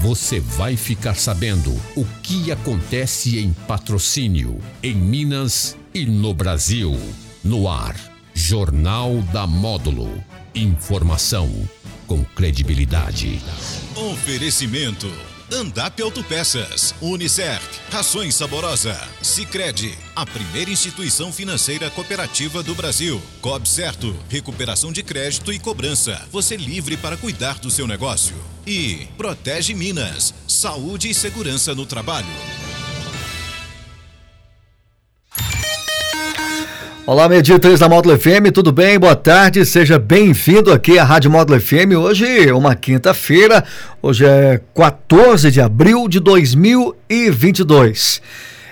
você vai ficar sabendo o que acontece em patrocínio, em Minas e no Brasil. No ar, Jornal da Módulo. Informação com credibilidade. Oferecimento. Andap Autopeças, Unicert, Rações Saborosa, Sicredi, a primeira instituição financeira cooperativa do Brasil. Cob Certo, recuperação de crédito e cobrança. Você livre para cuidar do seu negócio. E Protege Minas, saúde e segurança no trabalho. Olá, meio-dia 3 da Módulo FM, tudo bem? Boa tarde, seja bem-vindo aqui à Rádio Módulo FM. Hoje, uma quinta-feira, hoje é 14 de abril de 2022.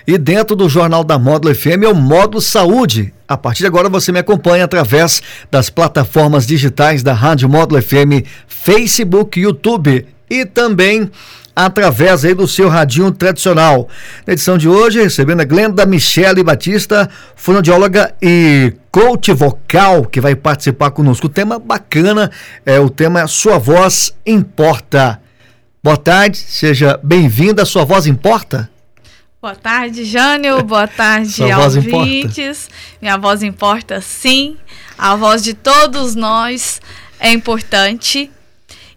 E dentro do Jornal da Módulo FM é o Módulo Saúde. A partir de agora você me acompanha através das plataformas digitais da Rádio Módulo FM, Facebook, YouTube e também através aí do seu radinho tradicional. Na edição de hoje, recebendo a Glenda Michele Batista, fonoaudióloga e coach vocal, que vai participar conosco. O tema bacana é o tema Sua Voz Importa. Boa tarde, seja bem-vinda. Sua voz importa? Boa tarde, Jânio. Boa tarde, Sua ouvintes. Minha voz importa, sim. A voz de todos nós é importante.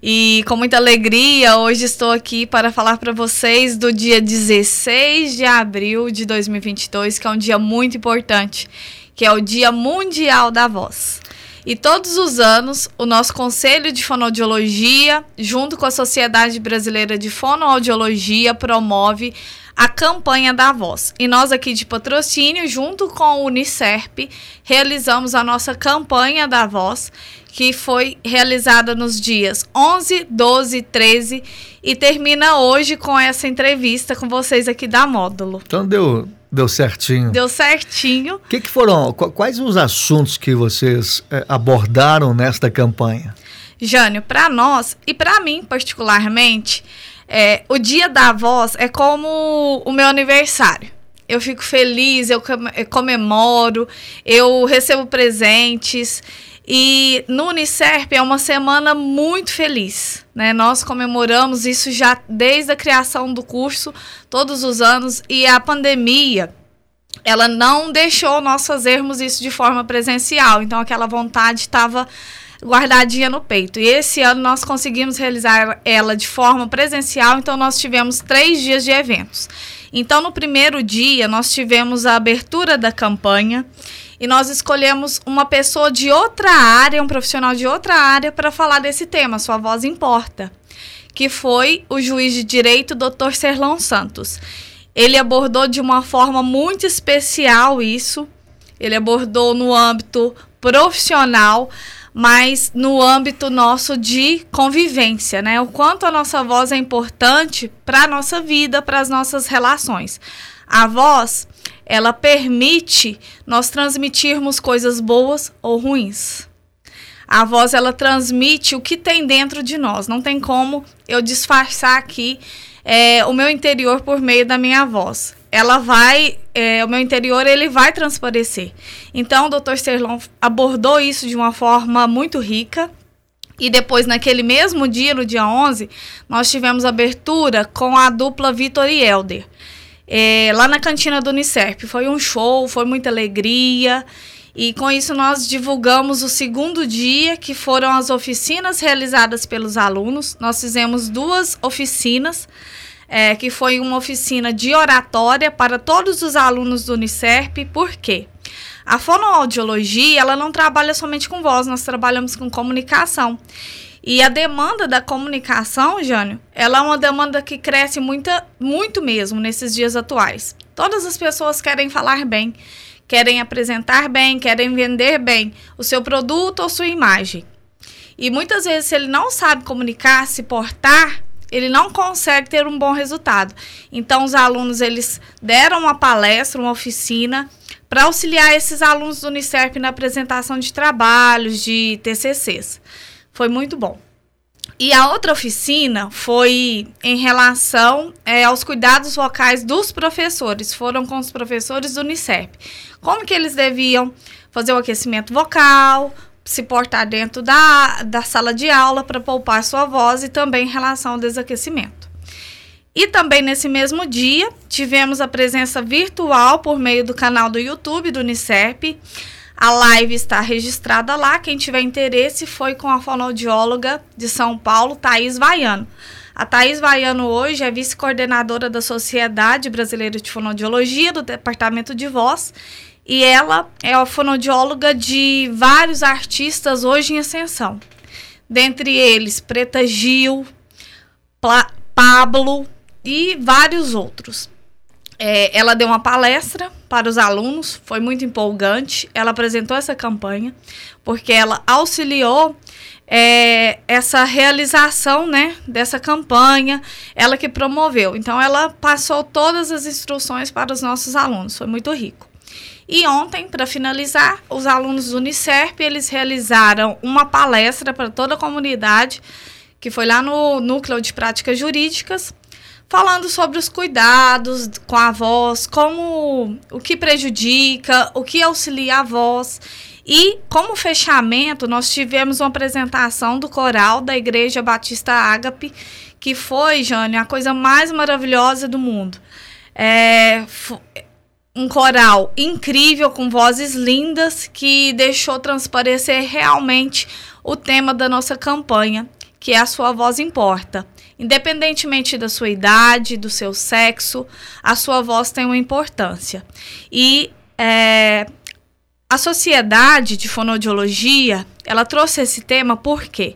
E com muita alegria, hoje estou aqui para falar para vocês do dia 16 de abril de 2022, que é um dia muito importante, que é o Dia Mundial da Voz. E todos os anos, o nosso Conselho de Fonoaudiologia, junto com a Sociedade Brasileira de Fonoaudiologia, promove a campanha da voz. E nós aqui de patrocínio, junto com o Unicerp, realizamos a nossa campanha da voz, que foi realizada nos dias 11, 12, 13 e termina hoje com essa entrevista com vocês aqui da Módulo. Então deu, deu certinho. Deu certinho. Que, que, foram, quais os assuntos que vocês é, abordaram nesta campanha? Jânio, para nós e para mim particularmente, é, o dia da voz é como o meu aniversário. Eu fico feliz, eu comemoro, eu recebo presentes. E no Unicerp é uma semana muito feliz. Né? Nós comemoramos isso já desde a criação do curso, todos os anos, e a pandemia ela não deixou nós fazermos isso de forma presencial. Então aquela vontade estava guardadinha no peito. E esse ano nós conseguimos realizar ela de forma presencial, então nós tivemos três dias de eventos. Então, no primeiro dia, nós tivemos a abertura da campanha e nós escolhemos uma pessoa de outra área, um profissional de outra área, para falar desse tema, Sua Voz Importa, que foi o juiz de direito, Dr. Serlão Santos. Ele abordou de uma forma muito especial isso, ele abordou no âmbito profissional mas no âmbito nosso de convivência, né? O quanto a nossa voz é importante para a nossa vida, para as nossas relações. A voz, ela permite nós transmitirmos coisas boas ou ruins. A voz, ela transmite o que tem dentro de nós. Não tem como eu disfarçar aqui é, o meu interior por meio da minha voz ela vai, é, o meu interior ele vai transparecer. Então, o Dr. Serlon abordou isso de uma forma muito rica. E depois, naquele mesmo dia, no dia 11, nós tivemos abertura com a dupla Vitor e Helder. É, lá na cantina do Unicerp. Foi um show, foi muita alegria. E com isso nós divulgamos o segundo dia, que foram as oficinas realizadas pelos alunos. Nós fizemos duas oficinas é, que foi uma oficina de oratória para todos os alunos do Unicerp. Por quê? A fonoaudiologia, ela não trabalha somente com voz, nós trabalhamos com comunicação. E a demanda da comunicação, Jânio, ela é uma demanda que cresce muita, muito mesmo nesses dias atuais. Todas as pessoas querem falar bem, querem apresentar bem, querem vender bem o seu produto ou sua imagem. E muitas vezes, se ele não sabe comunicar, se portar, ele não consegue ter um bom resultado. Então, os alunos eles deram uma palestra, uma oficina para auxiliar esses alunos do Unicerp na apresentação de trabalhos, de TCCs. Foi muito bom. E a outra oficina foi em relação é, aos cuidados vocais dos professores. Foram com os professores do Unicep. Como que eles deviam fazer o aquecimento vocal, se portar dentro da, da sala de aula para poupar sua voz e também em relação ao desaquecimento. E também nesse mesmo dia, tivemos a presença virtual por meio do canal do YouTube do Unicerp. A live está registrada lá. Quem tiver interesse foi com a fonoaudióloga de São Paulo, Thaís Vaiano. A Thaís Vaiano hoje é vice-coordenadora da Sociedade Brasileira de Fonoaudiologia, do Departamento de Voz, e ela é a fonoaudióloga de vários artistas hoje em ascensão. Dentre eles, Preta Gil, Pla Pablo, e vários outros. É, ela deu uma palestra para os alunos, foi muito empolgante. Ela apresentou essa campanha porque ela auxiliou é, essa realização né, dessa campanha, ela que promoveu. Então, ela passou todas as instruções para os nossos alunos, foi muito rico. E ontem, para finalizar, os alunos do Unicerp, eles realizaram uma palestra para toda a comunidade, que foi lá no Núcleo de Práticas Jurídicas, falando sobre os cuidados com a voz, como o que prejudica, o que auxilia a voz. E como fechamento, nós tivemos uma apresentação do coral da Igreja Batista Ágape, que foi, Jane, a coisa mais maravilhosa do mundo. É, um coral incrível, com vozes lindas, que deixou transparecer realmente o tema da nossa campanha, que é a sua voz importa. Independentemente da sua idade, do seu sexo, a sua voz tem uma importância. E é, a sociedade de fonoaudiologia, ela trouxe esse tema porque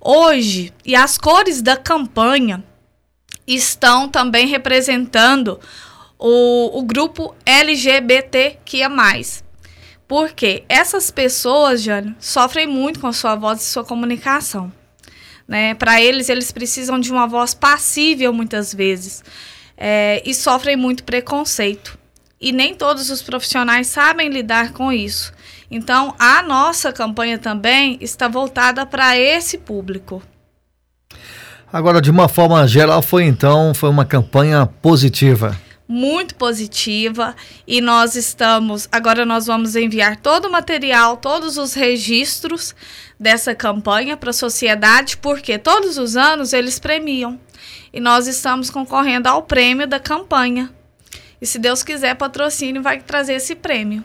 hoje, e as cores da campanha estão também representando o, o grupo LGBTQIA+. Porque essas pessoas, Jane, sofrem muito com a sua voz e sua comunicação. Né? Para eles, eles precisam de uma voz passível muitas vezes é, e sofrem muito preconceito. E nem todos os profissionais sabem lidar com isso. Então, a nossa campanha também está voltada para esse público. Agora, de uma forma geral, foi então foi uma campanha positiva muito positiva e nós estamos agora nós vamos enviar todo o material, todos os registros dessa campanha para a sociedade, porque todos os anos eles premiam. E nós estamos concorrendo ao prêmio da campanha. E se Deus quiser, patrocínio vai trazer esse prêmio.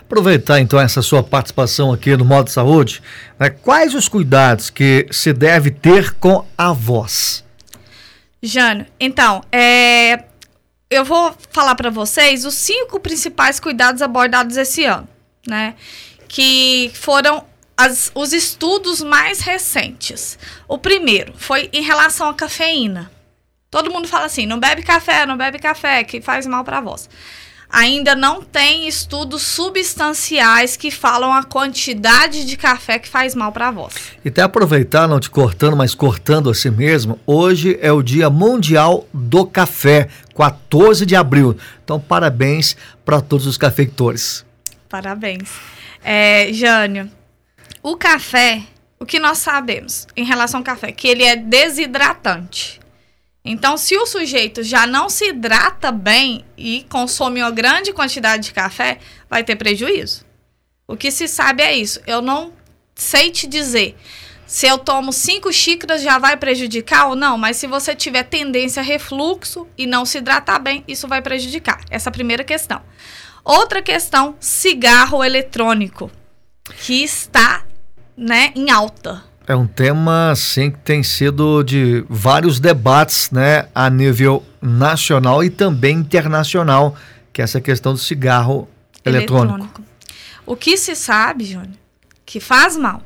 Aproveitar então essa sua participação aqui no Modo Saúde, né, quais os cuidados que se deve ter com a voz? Jânio, então, é, eu vou falar para vocês os cinco principais cuidados abordados esse ano, né? Que foram as, os estudos mais recentes. O primeiro foi em relação à cafeína. Todo mundo fala assim: não bebe café, não bebe café, que faz mal para a voz. Ainda não tem estudos substanciais que falam a quantidade de café que faz mal para a voz. E até aproveitar, não te cortando, mas cortando a si mesmo, hoje é o Dia Mundial do Café, 14 de abril. Então, parabéns para todos os cafeicultores. Parabéns. É, Jânio, o café, o que nós sabemos em relação ao café? Que ele é desidratante. Então, se o sujeito já não se hidrata bem e consome uma grande quantidade de café, vai ter prejuízo. O que se sabe é isso. Eu não sei te dizer se eu tomo cinco xícaras já vai prejudicar ou não, mas se você tiver tendência a refluxo e não se hidratar bem, isso vai prejudicar. Essa é a primeira questão. Outra questão, cigarro eletrônico, que está né, em alta. É um tema, sim, que tem sido de vários debates, né, a nível nacional e também internacional, que é essa questão do cigarro eletrônico. eletrônico. O que se sabe, Júnior, que faz mal,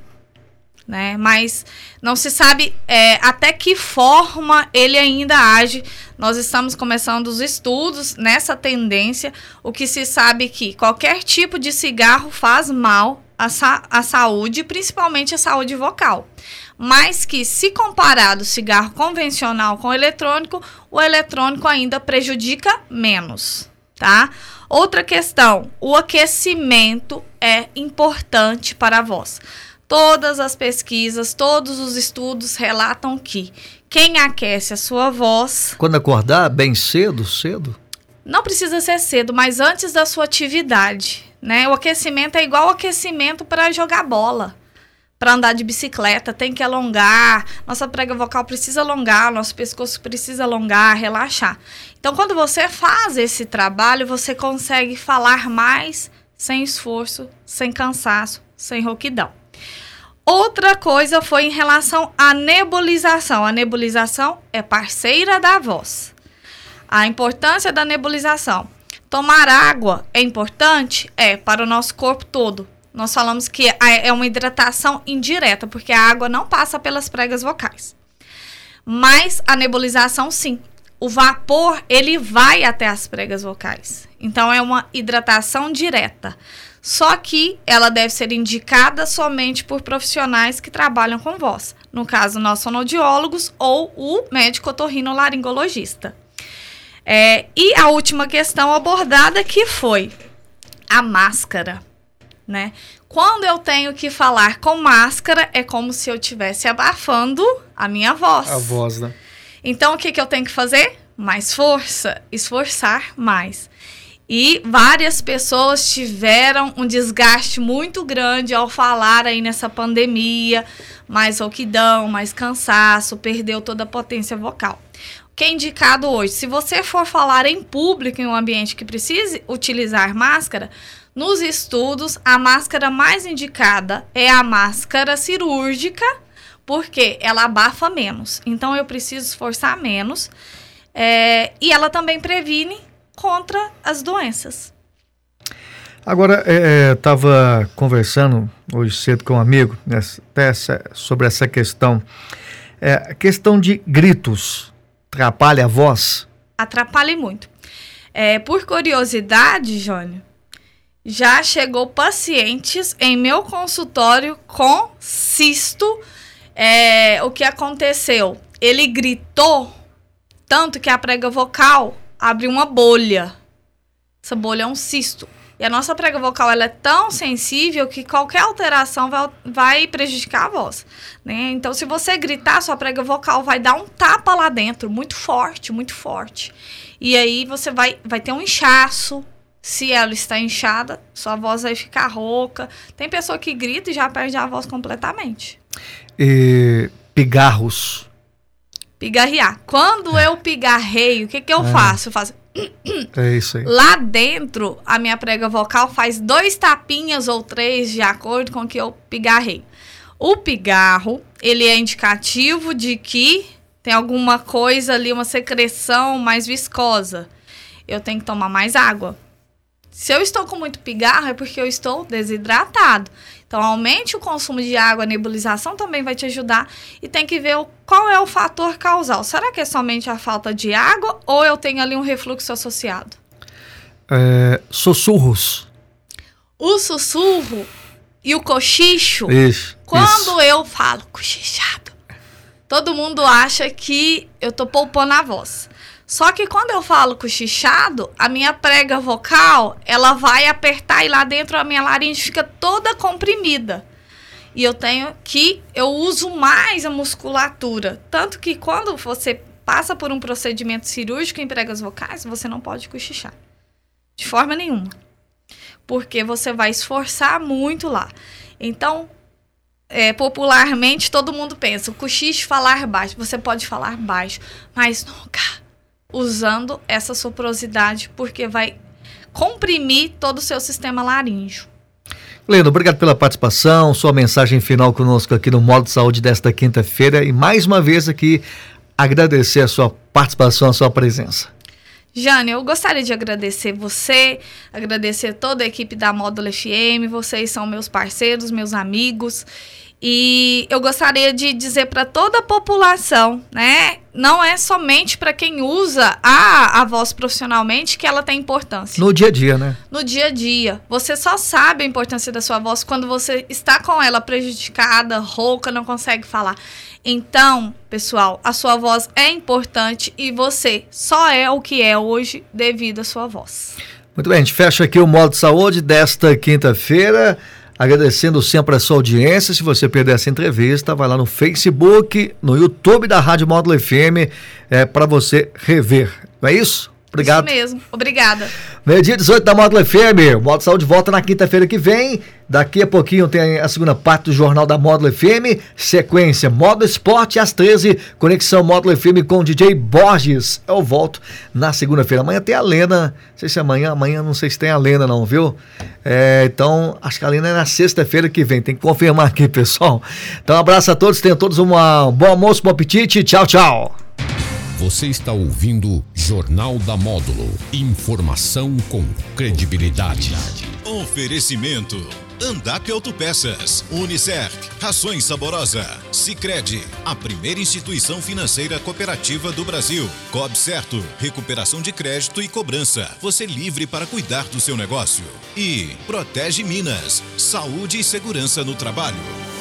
né? Mas não se sabe é, até que forma ele ainda age. Nós estamos começando os estudos nessa tendência. O que se sabe é que qualquer tipo de cigarro faz mal a, sa a saúde, principalmente a saúde vocal. Mas que, se comparado o cigarro convencional com o eletrônico, o eletrônico ainda prejudica menos, tá? Outra questão, o aquecimento é importante para a voz. Todas as pesquisas, todos os estudos relatam que quem aquece a sua voz. Quando acordar, bem cedo, cedo? Não precisa ser cedo, mas antes da sua atividade. Né? O aquecimento é igual aquecimento para jogar bola. para andar de bicicleta, tem que alongar, nossa prega vocal precisa alongar, nosso pescoço precisa alongar, relaxar. Então, quando você faz esse trabalho, você consegue falar mais sem esforço, sem cansaço, sem rouquidão. Outra coisa foi em relação à nebulização. A nebulização é parceira da voz. A importância da nebulização. Tomar água é importante? É, para o nosso corpo todo. Nós falamos que é uma hidratação indireta, porque a água não passa pelas pregas vocais. Mas a nebulização, sim. O vapor, ele vai até as pregas vocais. Então, é uma hidratação direta. Só que ela deve ser indicada somente por profissionais que trabalham com voz. No caso, nós fonoaudiólogos ou o médico otorrinolaringologista. É, e a última questão abordada que foi a máscara né? Quando eu tenho que falar com máscara, é como se eu estivesse abafando a minha voz. A voz, né? Então, o que, que eu tenho que fazer? Mais força, esforçar mais. E várias pessoas tiveram um desgaste muito grande ao falar aí nessa pandemia, mais rouquidão, mais cansaço, perdeu toda a potência vocal. Que é indicado hoje? Se você for falar em público, em um ambiente que precise utilizar máscara, nos estudos, a máscara mais indicada é a máscara cirúrgica, porque ela abafa menos. Então, eu preciso esforçar menos. É, e ela também previne contra as doenças. Agora, estava é, conversando hoje cedo com um amigo né, sobre essa questão. É, questão de gritos atrapalha a voz? Atrapalha muito. É, por curiosidade, Jônio, já chegou pacientes em meu consultório com cisto. É, o que aconteceu? Ele gritou tanto que a prega vocal abriu uma bolha. Essa bolha é um cisto. E a nossa prega vocal ela é tão sensível que qualquer alteração vai, vai prejudicar a voz. Né? Então, se você gritar, sua prega vocal vai dar um tapa lá dentro, muito forte, muito forte. E aí você vai, vai ter um inchaço, se ela está inchada, sua voz vai ficar rouca. Tem pessoa que grita e já perde a voz completamente. E pigarros. Pigarrear. Quando eu pigarreio, o que, que eu é. faço? Eu faço. É isso aí. Lá dentro, a minha prega vocal faz dois tapinhas ou três, de acordo com que eu pigarreio. O pigarro, ele é indicativo de que tem alguma coisa ali, uma secreção mais viscosa. Eu tenho que tomar mais água. Se eu estou com muito pigarro, é porque eu estou desidratado. Então, aumente o consumo de água, a nebulização também vai te ajudar. E tem que ver o, qual é o fator causal. Será que é somente a falta de água ou eu tenho ali um refluxo associado? É, sussurros. O sussurro e o cochicho. Isso. Quando isso. eu falo cochichado, todo mundo acha que eu tô poupando a voz. Só que quando eu falo cochichado, a minha prega vocal, ela vai apertar e lá dentro a minha laringe fica toda comprimida. E eu tenho que eu uso mais a musculatura, tanto que quando você passa por um procedimento cirúrgico em pregas vocais, você não pode cochichar. De forma nenhuma. Porque você vai esforçar muito lá. Então, é, popularmente todo mundo pensa, o cochicho falar baixo. Você pode falar baixo, mas nunca usando essa soprosidade, porque vai comprimir todo o seu sistema laríngeo. Lendo, obrigado pela participação, sua mensagem final conosco aqui no Modo de Saúde desta quinta-feira e mais uma vez aqui agradecer a sua participação, a sua presença. Jane, eu gostaria de agradecer você, agradecer toda a equipe da Módulo FM, vocês são meus parceiros, meus amigos. E eu gostaria de dizer para toda a população, né? Não é somente para quem usa a, a voz profissionalmente que ela tem importância. No dia a dia, né? No dia a dia. Você só sabe a importância da sua voz quando você está com ela prejudicada, rouca, não consegue falar. Então, pessoal, a sua voz é importante e você só é o que é hoje devido à sua voz. Muito bem, a gente fecha aqui o modo saúde desta quinta-feira. Agradecendo sempre a sua audiência. Se você perder essa entrevista, vai lá no Facebook, no YouTube da Rádio Módulo FM, é, para você rever. Não é isso? Obrigado. Isso mesmo. Obrigada. Meio-dia 18 da Módulo FM. O Módulo Saúde volta na quinta-feira que vem. Daqui a pouquinho tem a segunda parte do Jornal da Módulo FM. Sequência Módulo Esporte às 13. Conexão Módulo FM com o DJ Borges. Eu volto na segunda-feira. Amanhã tem a Lena. Não sei se é amanhã. Amanhã não sei se tem a Lena, não, viu? É, então, acho que a Lena é na sexta-feira que vem. Tem que confirmar aqui, pessoal. Então, um abraço a todos. Tenham todos uma, um bom almoço, bom apetite. Tchau, tchau. Você está ouvindo Jornal da Módulo. Informação com credibilidade. Oferecimento. Andap Autopeças, Unicert, Rações Saborosa, Sicredi, a primeira instituição financeira cooperativa do Brasil. Cob Certo, recuperação de crédito e cobrança. Você livre para cuidar do seu negócio. E Protege Minas, saúde e segurança no trabalho.